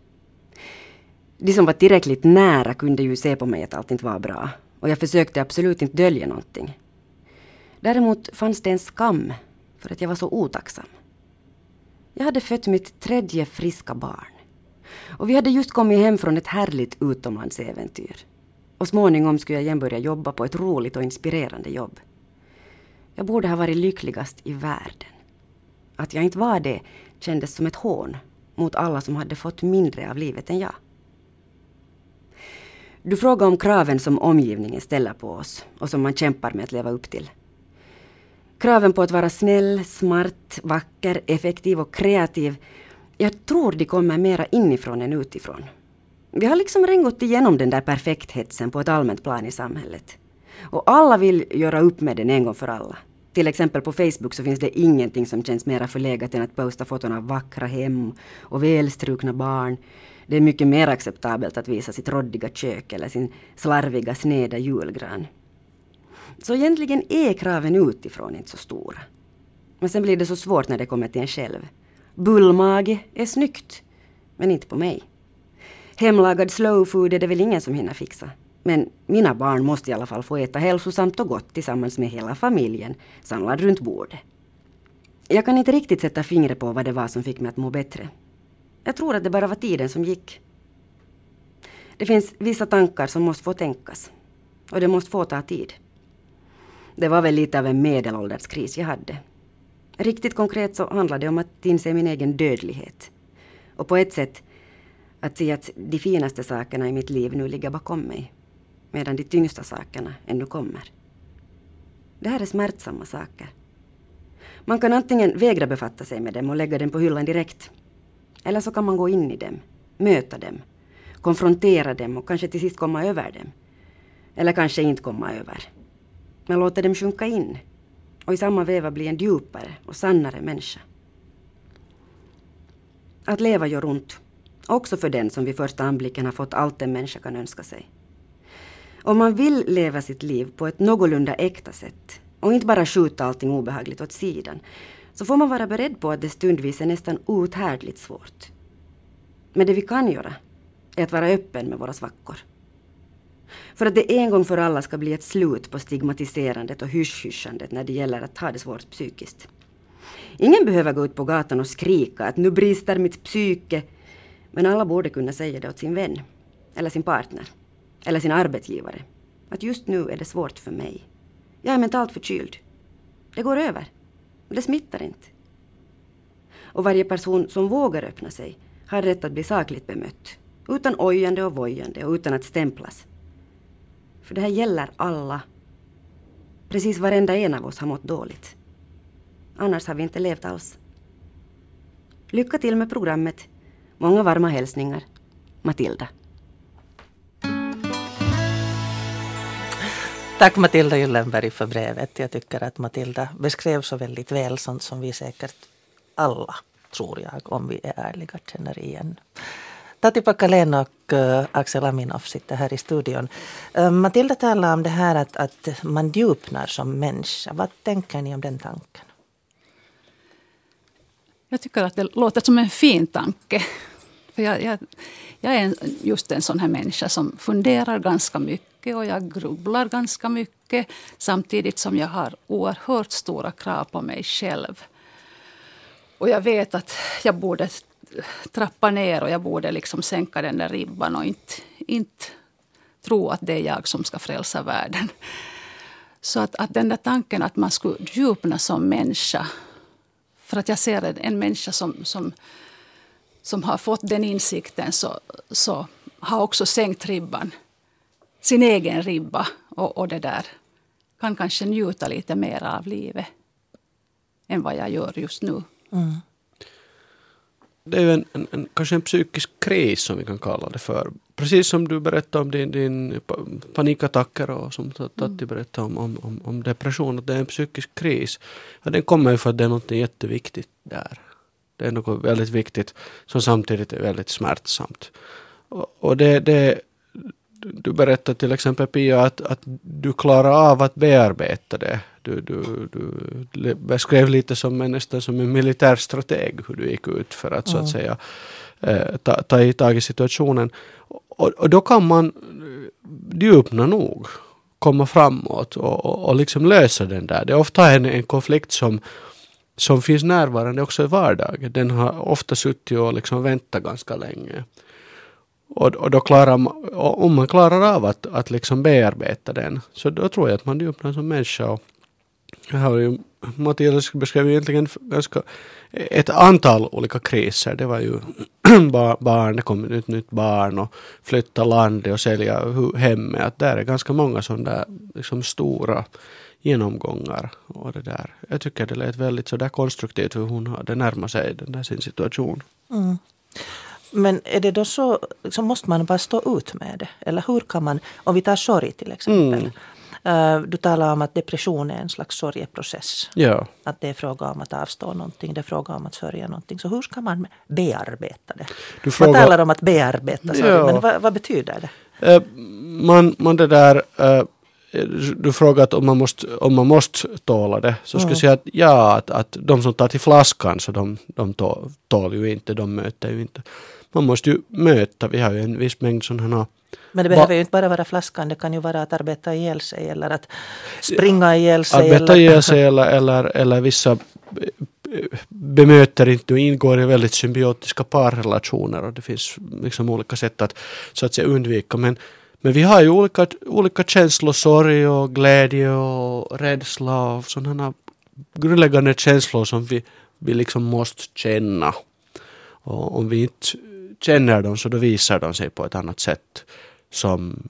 De som var tillräckligt nära kunde ju se på mig att allt inte var bra och jag försökte absolut inte dölja någonting. Däremot fanns det en skam för att jag var så otacksam. Jag hade fött mitt tredje friska barn. Och vi hade just kommit hem från ett härligt utomlandsäventyr. Och småningom skulle jag igen börja jobba på ett roligt och inspirerande jobb. Jag borde ha varit lyckligast i världen. Att jag inte var det kändes som ett hån mot alla som hade fått mindre av livet än jag. Du frågar om kraven som omgivningen ställer på oss och som man kämpar med att leva upp till. Kraven på att vara snäll, smart, vacker, effektiv och kreativ, jag tror de kommer mera inifrån än utifrån. Vi har liksom redan gått igenom den där perfekthetsen på ett allmänt plan i samhället. Och alla vill göra upp med den en gång för alla. Till exempel på Facebook så finns det ingenting som känns mera förlegat än att posta foton av vackra hem och välstrukna barn. Det är mycket mer acceptabelt att visa sitt råddiga kök eller sin slarviga sneda julgran. Så egentligen är kraven utifrån inte så stora. Men sen blir det så svårt när det kommer till en själv. Bullmage är snyggt, men inte på mig. Hemlagad slow food är det väl ingen som hinner fixa. Men mina barn måste i alla fall få äta hälsosamt och gott tillsammans med hela familjen, samlad runt bordet. Jag kan inte riktigt sätta fingret på vad det var som fick mig att må bättre. Jag tror att det bara var tiden som gick. Det finns vissa tankar som måste få tänkas. Och det måste få ta tid. Det var väl lite av en medelålderskris jag hade. Riktigt konkret så handlade det om att inse min egen dödlighet. Och på ett sätt att se att de finaste sakerna i mitt liv nu ligger bakom mig. Medan de tyngsta sakerna ännu kommer. Det här är smärtsamma saker. Man kan antingen vägra befatta sig med dem och lägga dem på hyllan direkt. Eller så kan man gå in i dem, möta dem, konfrontera dem och kanske till sist komma över dem. Eller kanske inte komma över. Men låta dem sjunka in och i samma veva bli en djupare och sannare människa. Att leva gör ont, också för den som vid första anblicken har fått allt en människa kan önska sig. Om man vill leva sitt liv på ett någorlunda äkta sätt och inte bara skjuta allting obehagligt åt sidan så får man vara beredd på att det stundvis är nästan outhärdligt svårt. Men det vi kan göra är att vara öppen med våra svackor. För att det en gång för alla ska bli ett slut på stigmatiserandet och hysch-hyschandet när det gäller att ha det svårt psykiskt. Ingen behöver gå ut på gatan och skrika att nu brister mitt psyke. Men alla borde kunna säga det åt sin vän, eller sin partner, eller sin arbetsgivare. Att just nu är det svårt för mig. Jag är mentalt förkyld. Det går över. Det smittar inte. Och varje person som vågar öppna sig har rätt att bli sakligt bemött. Utan ojande och vojande och utan att stämplas. För det här gäller alla. Precis varenda en av oss har mått dåligt. Annars har vi inte levt alls. Lycka till med programmet. Många varma hälsningar. Matilda. Tack Matilda Gyllenberg för brevet. Jag tycker att Matilda beskrev så väldigt väl sånt som vi säkert alla, tror jag, om vi är ärliga, känner igen. Tati Pakalén och uh, Axel Aminoff sitter här i studion. Uh, Matilda talar om det här att, att man djupnar som människa. Vad tänker ni om den tanken? Jag tycker att det låter som en fin tanke. För jag, jag, jag är just en sån här människa som funderar ganska mycket och jag grubblar ganska mycket samtidigt som jag har oerhört stora krav på mig själv. Och jag vet att jag borde trappa ner och jag borde liksom sänka den där ribban och inte, inte tro att det är jag som ska frälsa världen. Så att, att den där tanken att man skulle djupna som människa. För att jag ser en människa som, som, som har fått den insikten så, så har också sänkt ribban. Sin egen ribba och, och det där. Kan kanske njuta lite mer av livet än vad jag gör just nu. Mm det är ju en, en, en, kanske en psykisk kris som vi kan kalla det för. Precis som du berättade om din, din panikattacker och som Tatti mm. berättade om, om, om, om depression, att det är en psykisk kris. Ja, den kommer ju för att det är något jätteviktigt där. Det är något väldigt viktigt som samtidigt är väldigt smärtsamt. Och, och det, det, du berättade till exempel Pia att, att du klarar av att bearbeta det. Du, du, du beskrev lite som en, nästan som en militär strateg hur du gick ut för att mm. så att säga eh, ta, ta tag i situationen. Och, och, då kan man djupna nog komma framåt och, och, och liksom lösa den där. Det är ofta en, en konflikt som, som finns närvarande också i vardagen. Den har ofta suttit och liksom väntat ganska länge. Och, och då klarar man, om man klarar av att, att liksom bearbeta den, så då tror jag att man djupnar som människa. Och har ju, Mattias beskrev egentligen ganska ett antal olika kriser. Det var ju <clears throat> barn, det kom ett nytt barn och flytta landet och sälja hemmet. Att där är ganska många sådana där liksom stora genomgångar. Och det där. Jag tycker det lät väldigt så där konstruktivt hur hon hade närmat sig den där sin situation. Mm. Men är det då så, så måste man bara stå ut med det? Eller hur kan man, om vi tar sorg till exempel. Mm. Uh, du talar om att depression är en slags sorgeprocess. Ja. Att det är fråga om att avstå någonting, det är fråga om att sörja någonting. Så hur ska man bearbeta det? Du frågar... Man talar om att bearbeta sorg, ja. men vad, vad, betyder det? Uh, man, man det där uh, du frågat om man måste, om man måste tåla det. Så skulle jag säga att ja, att, att de som tar till flaskan så de, de tål, tål ju inte, de möter ju inte man måste ju möta, vi har ju en viss mängd sådana men det behöver ju inte bara vara flaskan, det kan ju vara att arbeta ihjäl sig eller att springa ihjäl sig. Arbeta ihjäl sig <laughs> eller, eller, eller vissa bemöter inte och ingår i väldigt symbiotiska parrelationer och det finns liksom olika sätt att så att säga undvika. Men, men vi har ju olika, olika känslor, sorg och glädje och rädsla och sådana grundläggande känslor som vi, vi liksom måste känna. Och om vi inte känner dem så då visar de sig på ett annat sätt som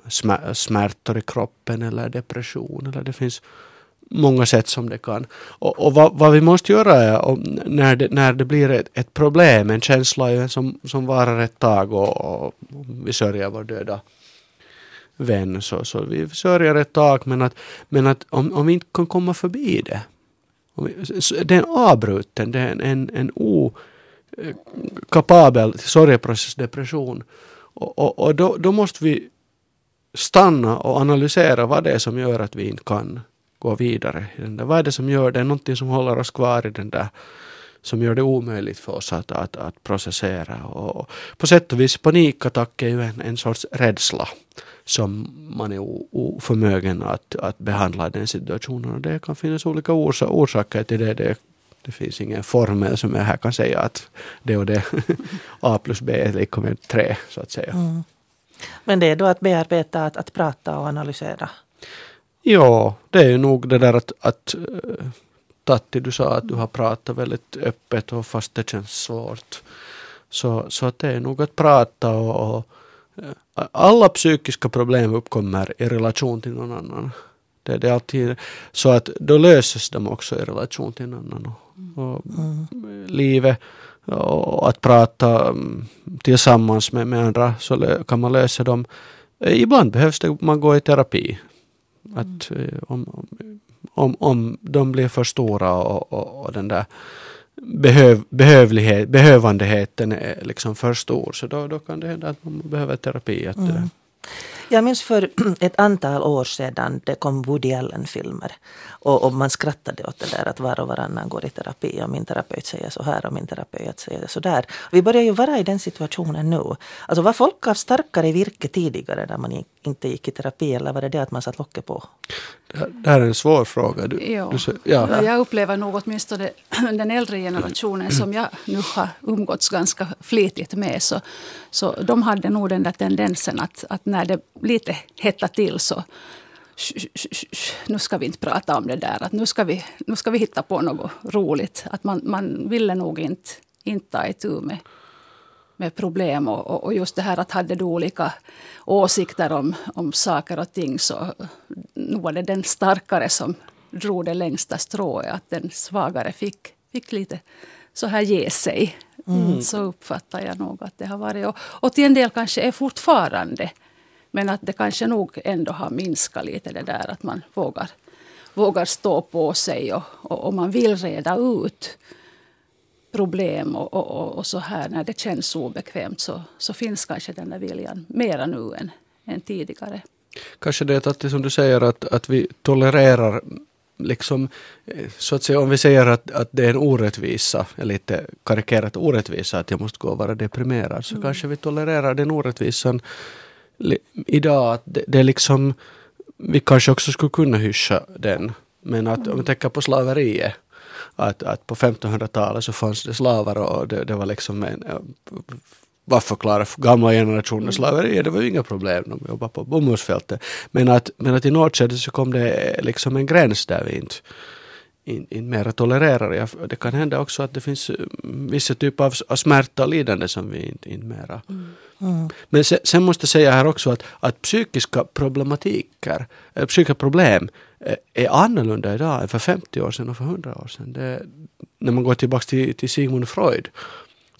smärtor i kroppen eller depression. Eller det finns många sätt som det kan. Och, och vad, vad, vi måste göra är, när, det, när det blir ett, ett problem, en känsla som, som varar ett tag och, och vi sörjer vår döda vän, så, så vi sörjer ett tag men att, men att om, om vi inte kan komma förbi det, vi, det är en avbruten, det är en, en, en okapabel eh, sorgeprocess, depression. Och, och, och då, då, måste vi stanna och analysera vad det är som gör att vi inte kan gå vidare. Där. Vad är det som gör det? är någonting som håller oss kvar i den där som gör det omöjligt för oss att, att, att processera. Och på sätt och vis panikattack är ju en, en sorts rädsla som man är oförmögen att, att behandla den situationen. Och det kan finnas olika orsaker till det. Det det finns ingen formel som jag här kan säga att det och det, <laughs> A plus B är lika med 3 så att säga. Mm. Men det är då att bearbeta, att, att prata och analysera? Ja, det är nog det där att, att uh, Tatti, du sa att du har pratat väldigt öppet och fast det känns svårt. Så, så att det är nog att prata och, och uh, alla psykiska problem uppkommer i relation till någon annan. Det, det är alltid så att då löses de också i relation till någon annan och mm. livet och att prata mm, tillsammans med, med andra så kan man lösa dem. Ibland behövs det man gå i terapi. Att mm. eh, om, om, om de blir för stora och, och, och den där behöv, behövlighet, behövandeheten är liksom för stor så då, då kan det hända att man behöver terapi. Att mm. Jag minns för <clears throat> ett antal år sedan det kom Woody Allen-filmer. Och, och, man skrattade åt det där att var och varannan går i terapi och min terapeut säger så här och min terapeut säger så där. Vi börjar ju vara i den situationen nu. Alltså var folk av starkare virke tidigare när man inte gick i terapi eller var det det att man satt locket på? Det här är en svår fråga. Du, ja. Du, ja. Jag upplever nog åtminstone <clears throat> den äldre generationen som jag nu har umgåtts ganska flitigt med. Så, så de hade nog den där tendensen att, att när det lite hettade till så nu ska vi inte prata om det där. Att nu, ska vi, nu ska vi hitta på något roligt. Att man, man ville nog inte, inte ta itu med, med problem. Och, och just det här att hade du olika åsikter om, om saker och ting så nu var det den starkare som drog det längsta strået. Att den svagare fick, fick lite så här ge sig. Mm. Så uppfattar jag nog att det har varit. Och, och till en del kanske är fortfarande. Men att det kanske nog ändå har minskat lite det där att man vågar, vågar stå på sig och, och, och man vill reda ut problem och, och, och, så här när det känns obekvämt så, så finns kanske den där viljan mera nu än, än tidigare. Kanske det att det som du säger att, att vi tolererar liksom, så att säga om vi säger att, att det är en orättvisa, lite karikerat orättvisa att jag måste gå och vara deprimerad, så mm. kanske vi tolererar den orättvisan idag. Att det, det är liksom, vi kanske också skulle kunna hyscha den. Men att om vi tänker på slaveriet, att, att på 1500-talet så fanns det slavar och det, det var liksom en, eh, varför förklarar gamla generationer mm. slaveri? Det var ju inga problem, de jobbade på bomullsfältet. Men att, men att i något skede så kom det liksom en gräns där vi inte inte in mera tolererar. Det kan hända också att det finns vissa typer av, av smärta och lidande som vi inte, inte mera mm. Mm. Men sen, sen, måste jag säga här också att, att psykiska problematiker, äh, psykiska problem äh, är annorlunda idag än för 50 år sedan och för 100 år sedan. Det, när man går tillbaka till, till Sigmund Freud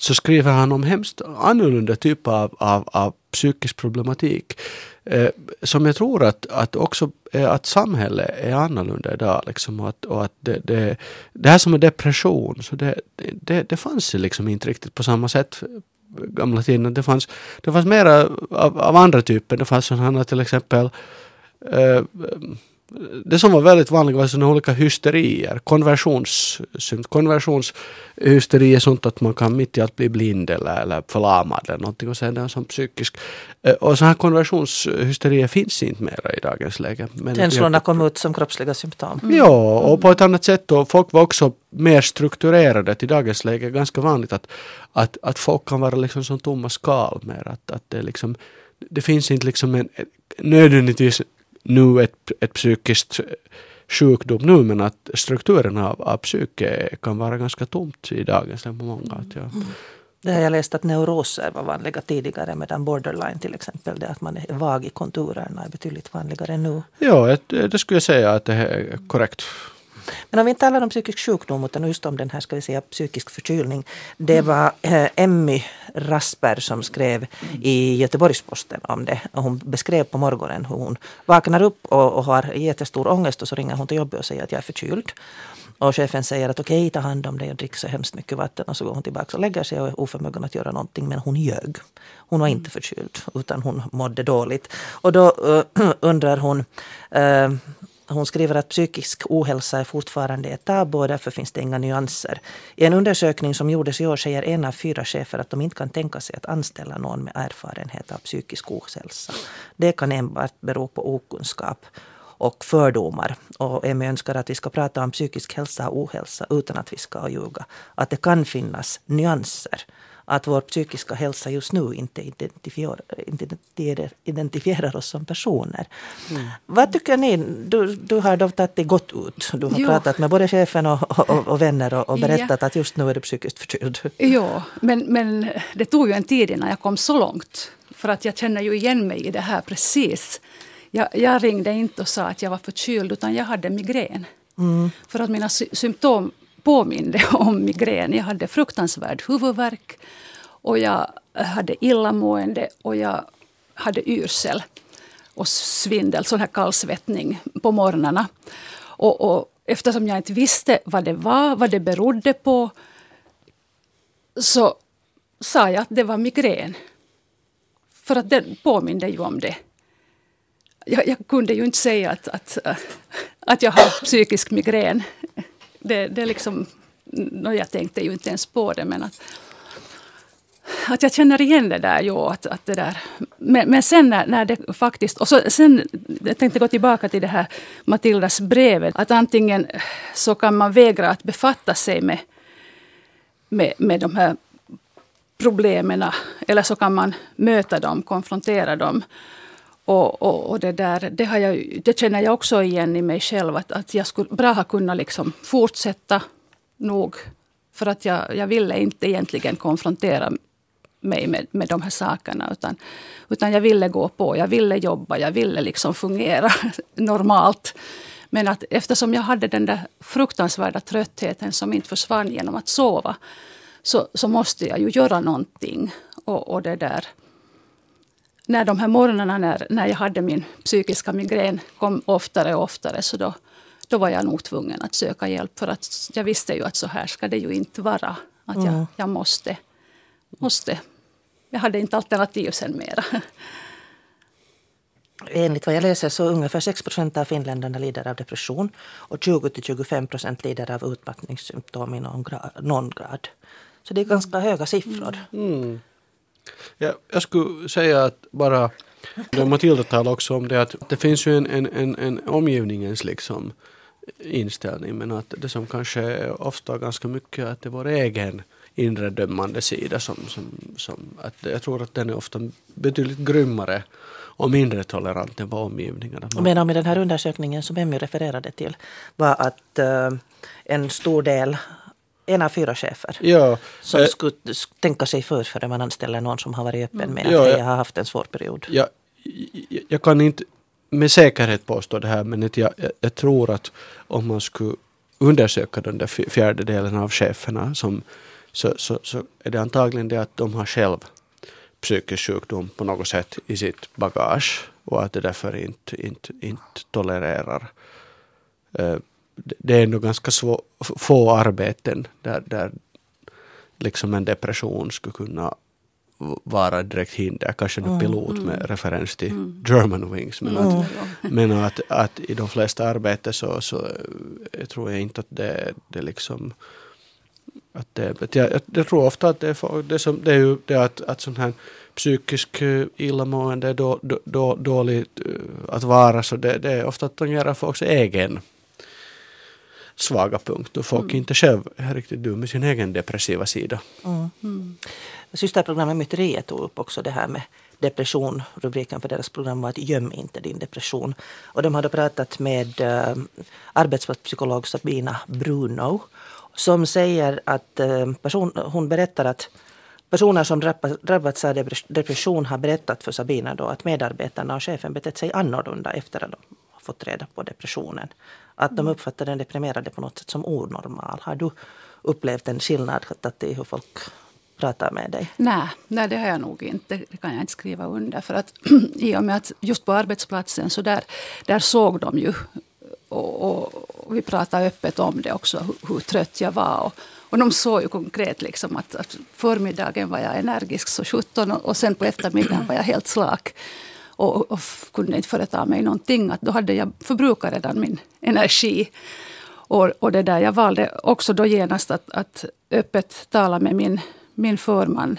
så skriver han om hemskt annorlunda typer av, av, av psykisk problematik. Eh, som jag tror att, att också eh, att samhället är annorlunda idag. Liksom, och att, och att det, det, det här som är depression, så det, det, det fanns liksom inte riktigt på samma sätt gamla tiden. Det fanns, det fanns mera av, av andra typer. Det fanns sådana till exempel eh, det som var väldigt vanligt var sådana olika hysterier, konversions, konversionshysteri är sånt att man kan mitt i allt bli blind eller, eller förlamad eller någonting och sen är som psykisk. Eh, och sådana här konversionshysterier finns inte mera i dagens läge. Känslorna kom ut som kroppsliga symptom. Mm. Ja, och på ett annat sätt och folk var också mer strukturerade till dagens läge. Ganska vanligt att, att, att folk kan vara liksom som tomma skal mer. Att, att det, liksom, det finns inte liksom en, nödvändigtvis nu ett, ett psykiskt sjukdom nu men att strukturen av, av psyke kan vara ganska tomt i dagens på många. Att ja. Mm. Det har jag läst att neuroser var vanliga tidigare medan borderline till exempel, det att man är vag i konturerna är betydligt vanligare nu. Ja, det skulle jag säga att det är korrekt. Men om vi inte talar om psykisk sjukdom utan just om den här ska vi säga, psykisk förkylning. Det mm. var eh, Emmy Rasper som skrev i Göteborgsposten om det. Hon beskrev på morgonen hur hon vaknar upp och, och har jättestor ångest och så ringer hon till jobbet och säger att jag är förkyld. Och chefen säger att okej, okay, ta hand om dig och drick så hemskt mycket vatten. Och så går hon tillbaka och lägger sig och är oförmögen att göra någonting. Men hon ljög. Hon var inte förkyld utan hon mådde dåligt. Och då uh, <clears throat> undrar hon uh, hon skriver att psykisk ohälsa är fortfarande ett tabu och därför finns det inga nyanser. I en undersökning som gjordes i år säger en av fyra chefer att de inte kan tänka sig att anställa någon med erfarenhet av psykisk ohälsa. Det kan enbart bero på okunskap och fördomar. Och Emmy önskar att vi ska prata om psykisk hälsa och ohälsa utan att vi ska ljuga. Att det kan finnas nyanser att vår psykiska hälsa just nu inte identifierar, identifierar oss som personer. Mm. Vad tycker ni? Du, du har då tagit det gott ut. Du har jo. pratat med både chefen och, och, och vänner och, och berättat ja. att just nu är du psykiskt förkyld. Ja, men, men det tog ju en tid innan jag kom så långt. För att jag känner ju igen mig i det här precis. Jag, jag ringde inte och sa att jag var förkyld utan jag hade migrän. Mm. För att mina sy symptom påminde om migrän. Jag hade fruktansvärd huvudvärk och jag hade illamående och jag hade yrsel och svindel, sån här kallsvettning på morgnarna. Och, och, eftersom jag inte visste vad det var, vad det berodde på så sa jag att det var migrän. För att det påminde ju om det. Jag, jag kunde ju inte säga att, att, att jag har psykisk migrän det, det liksom, no, jag tänkte ju inte ens på det, men att, att jag känner igen det där. Jo, att, att det där. Men, men sen när, när det faktiskt... Och så, sen, jag tänkte gå tillbaka till det här Matildas brevet. Att antingen så kan man vägra att befatta sig med, med, med de här problemen eller så kan man möta dem, konfrontera dem. Och, och, och, det, där, det, har jag, det känner jag också igen i mig själv. Att, att jag skulle bra ha kunnat liksom fortsätta nog. För att jag, jag ville inte egentligen konfrontera mig med, med de här sakerna. Utan, utan jag ville gå på, jag ville jobba, jag ville liksom fungera <laughs> normalt. Men att eftersom jag hade den där fruktansvärda tröttheten som inte försvann genom att sova. Så, så måste jag ju göra någonting. Och, och det där när de här morgnarna när, när jag hade min psykiska migrän kom oftare och oftare så då, då var jag nog tvungen att söka hjälp. För att jag visste ju att så här ska det ju inte vara. Att jag, Mm. jag måste, måste. Jag hade inte alternativ sen mera. Enligt vad jag läser så ungefär 6 procent av finländarna lider av depression och 20-25 procent lider av utmattningssymptom i någon grad, någon grad. Så det är ganska höga siffror. Mm. Ja, jag skulle säga att bara, det Matilda talade också om det att det finns ju en, en, en, en omgivningens liksom inställning men att det som kanske är ofta ganska mycket att det är vår egen inre dömande sida som, som, som att jag tror att den är ofta betydligt grymmare och mindre tolerant än vad omgivningen är. Men om i den här undersökningen som Emmy refererade till var att eh, en stor del, en av fyra chefer Ja, som eh, skulle tänka sig för före man anställer någon som har varit öppen med att Ja, ja. jag har haft en svår period. jag, jag, jag kan inte med säkerhet påstå det här men att jag, jag, jag tror att om man skulle undersöka den där fj- fjärdedelen av cheferna som, så, så, så är det antagligen det att de har själv psykisk sjukdom på något sätt i sitt bagage och att det därför inte, inte, inte tolererar eh, det- är ändå ganska svå, få arbeten där, där liksom en depression skulle kunna vara direkt hinder. Kanske en Mm, pilot mm. med referens till Mm. German Wings. Men, att, <laughs> men att, att i de flesta arbeten så, så eh, tror jag inte att det, det liksom att det, jag, jag, tror ofta att det är, det som, det är ju det att, att sån här psykisk eh, illamående, då, då, då, dåligt eh, att vara, så det, det är ofta att tangerar folks egen svaga punkt och folk Mm. inte själv är riktigt dum i sin egen depressiva sida. Mm. Mm. Systerprogrammet Myteriet tog upp också det här med depression. Rubriken för deras program var att göm inte din depression. Och de hade pratat med eh, arbetsplatspsykolog Sabina Bruno som säger att eh, person, hon berättar att personer som drabba- drabbats av depres- depression har berättat för Sabina då att medarbetarna och chefen betett sig annorlunda efter att de har fått reda på depressionen. Att de uppfattar den deprimerade på något sätt som onormal. Har du upplevt en skillnad i hur folk pratar med dig? Nej, nej, det har jag nog inte. Det kan jag inte skriva under. För att <clears throat> i och med att just på arbetsplatsen så där, där såg de ju och, och, och vi pratade öppet om det också, hur, hur trött jag var. Och, och de såg ju konkret liksom att, att förmiddagen var jag energisk så 17 och, och sen på eftermiddagen var jag helt slak. Och, och, kunde inte företa mig någonting. Att då hade jag förbrukat redan min energi. Och, och det där, jag valde också då genast att, att öppet tala med min, min förman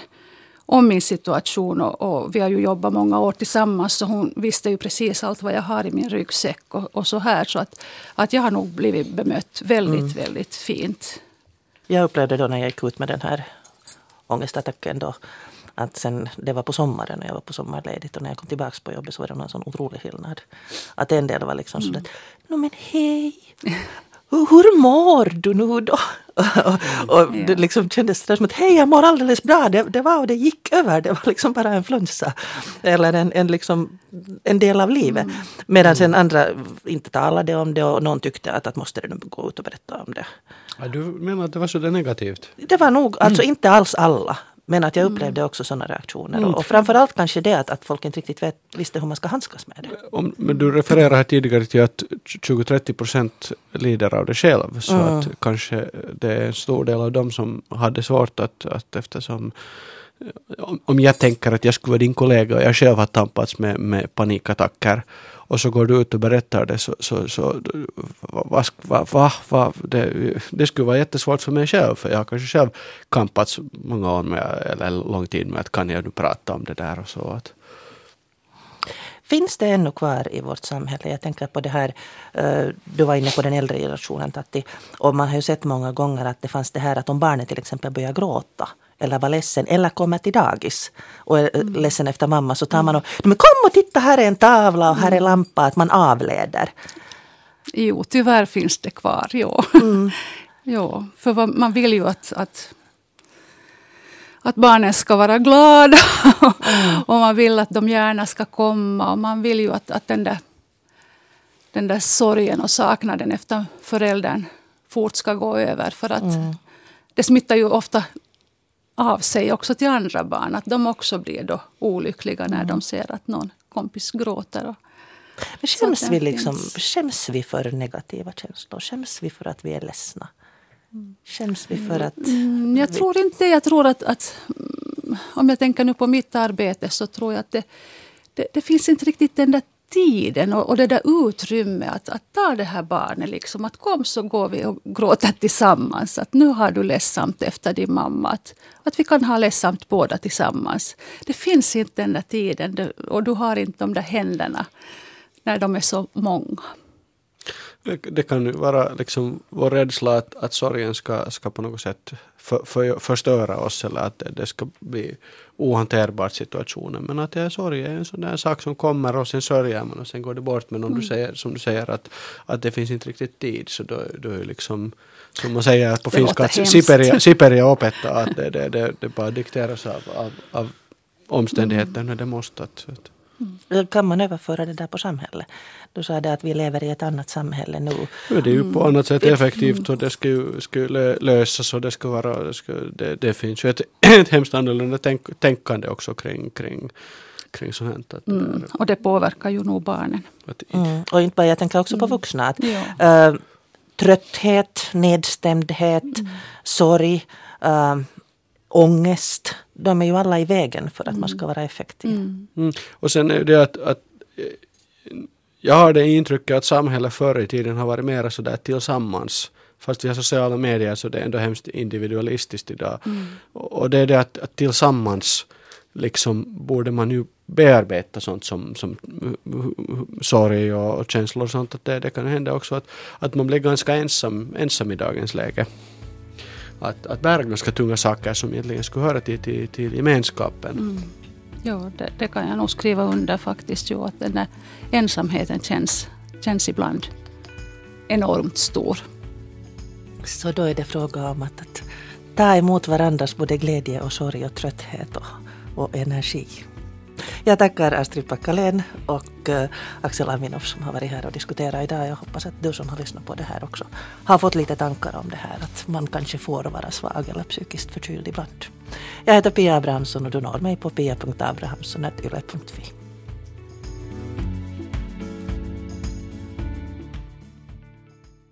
om min situation. Och, och vi har ju jobbat många år tillsammans så hon visste ju precis allt vad jag har i min ryggsäck. Och, och så här. Så att, att jag har nog blivit bemött väldigt, väldigt fint. Jag upplevde då när jag gick ut med den här ångestattacken då att sen det var på sommaren och jag var på sommarledigt och när jag kom tillbaka på jobbet så var det någon sån otrolig skillnad. Att en del var liksom sådär, no men hej, hur, mår du nu då? och och det liksom kändes där som att hej jag mår alldeles bra, det, det var och det gick över, det var liksom bara en flunsa. Eller en, en, liksom, en del av livet. Medan sen andra inte talade om det och någon tyckte att, att måste du gå ut och berätta om det. Ja, du menar att det var så negativt? Det var nog, alltså inte alls alla. Men att jag upplevde också sådana reaktioner. Mm. Och, och framförallt kanske det att, att folk inte riktigt vet, visste hur man ska handskas med det. Om, men du refererar här tidigare till att 20-30 procent lider av det själv. Så Mm. att kanske det är en stor del av dem som hade svårt att, att eftersom om, om jag tänker att jag skulle vara din kollega och jag själv har tampats med, med panikattacker och så går du ut och berättar det så, så, så va, va, va, va, det, det skulle vara jättesvårt för mig själv för jag har kanske själv kampats många år med, eller lång tid med att kan jag nu prata om det där och så. Att, Finns det ännu kvar i vårt samhälle? Jag tänker på det här, eh, du var inne på den äldre generationen Tatti. Och man har ju sett många gånger att det fanns det här att om barnet till exempel börjar gråta eller var ledsen eller kommer till dagis och är mm. ledsen efter mamma så tar man och men kom och titta här är en tavla och här är lampa att man avleder. Jo, tyvärr finns det kvar. Jo. <laughs> jo, för man vill ju att, att, att barnen ska vara glada. <laughs> och man vill att de gärna ska komma. Och man vill ju att, att den, där, den där sorgen och saknaden efter föräldern fort ska gå över. För att det smittar ju ofta av sig också till andra barn. Att de också blir då olyckliga när de ser att någon kompis gråter. Och, Men skäms vi, liksom, skäms vi för negativa känslor? Skäms vi för att vi är ledsna? Skäms vi för att... Mm, jag tror inte Jag tror att, att mm, om jag tänker nu på mitt arbete så tror jag att det, det, det finns inte riktigt den där tiden och, och det där utrymmet att, att ta det här barnet. Liksom, att kom så går vi och gråter tillsammans. Att nu har du ledsamt efter din mamma. Att, att vi kan ha ledsamt båda tillsammans. Det finns inte den där tiden och du har inte de där händerna när de är så många. Det kan ju vara liksom vår rädsla att, att sorgen ska, ska på något sätt för, för, förstöra oss eller att det ska bli ohanterbart situationen. Men att ja, sorg är en sån där sak som kommer och sen sörjer man och sen går det bort. Men om mm. du säger, som du säger att, att det finns inte riktigt tid så då, då är det liksom som man säger att på finska att Siperia, Siperia opettaa att det, det, det, det bara dikteras av, av, av omständigheterna mm. det måste. Att, att, Mm. Kan man överföra det där på samhället? Du sa det att vi lever i ett annat samhälle nu. Ja, det är ju på annat sätt effektivt och det ska ju, ska ju lösas och det ska vara, det, ska, det, det finns ju ett, <clears throat> ett hemskt annorlunda tänk, tänkande också kring, kring kring sånt. Att mm. Och det påverkar ju nog barnen. Mm. Och inte bara, jag tänker också på mm. vuxna. Att, ja. äh, trötthet, nedstämdhet, mm. sorg, äh, ångest. De är ju alla i vägen för att mm. man ska vara effektiv. Mm. Mm. Och sen är det att, att eh, jag har det intrycket att samhället förr i tiden har varit mer sådär tillsammans. Fast vi har sociala medier så det är ändå hemskt individualistiskt idag. Mm. Och det är det att, att tillsammans liksom borde man ju bearbeta sånt som, som sorg och, och känslor och sånt. Att det, det kan hända också att, att man blir ganska ensam, ensam i dagens läge att, att bära ganska tunga saker som egentligen skulle höra till, till, till gemenskapen. Mm. Ja, det, det, kan jag nog skriva under faktiskt. Jo, att den där ensamheten känns, känns ibland enormt stor. Så då är det fråga om att, att ta emot varandras både glädje och sorg och trötthet och, och energi. Jag tackar Astrid Packalén och eh, Axel Aminoff som har varit här och diskuterat idag. Jag hoppas att du som har lyssnat på det här också har fått lite tankar om det här. Att man kanske får vara svag eller psykiskt förkyld ibland. Jag heter Pia Abrahamsson och du når mig på pia.abrahamsson.yle.fi.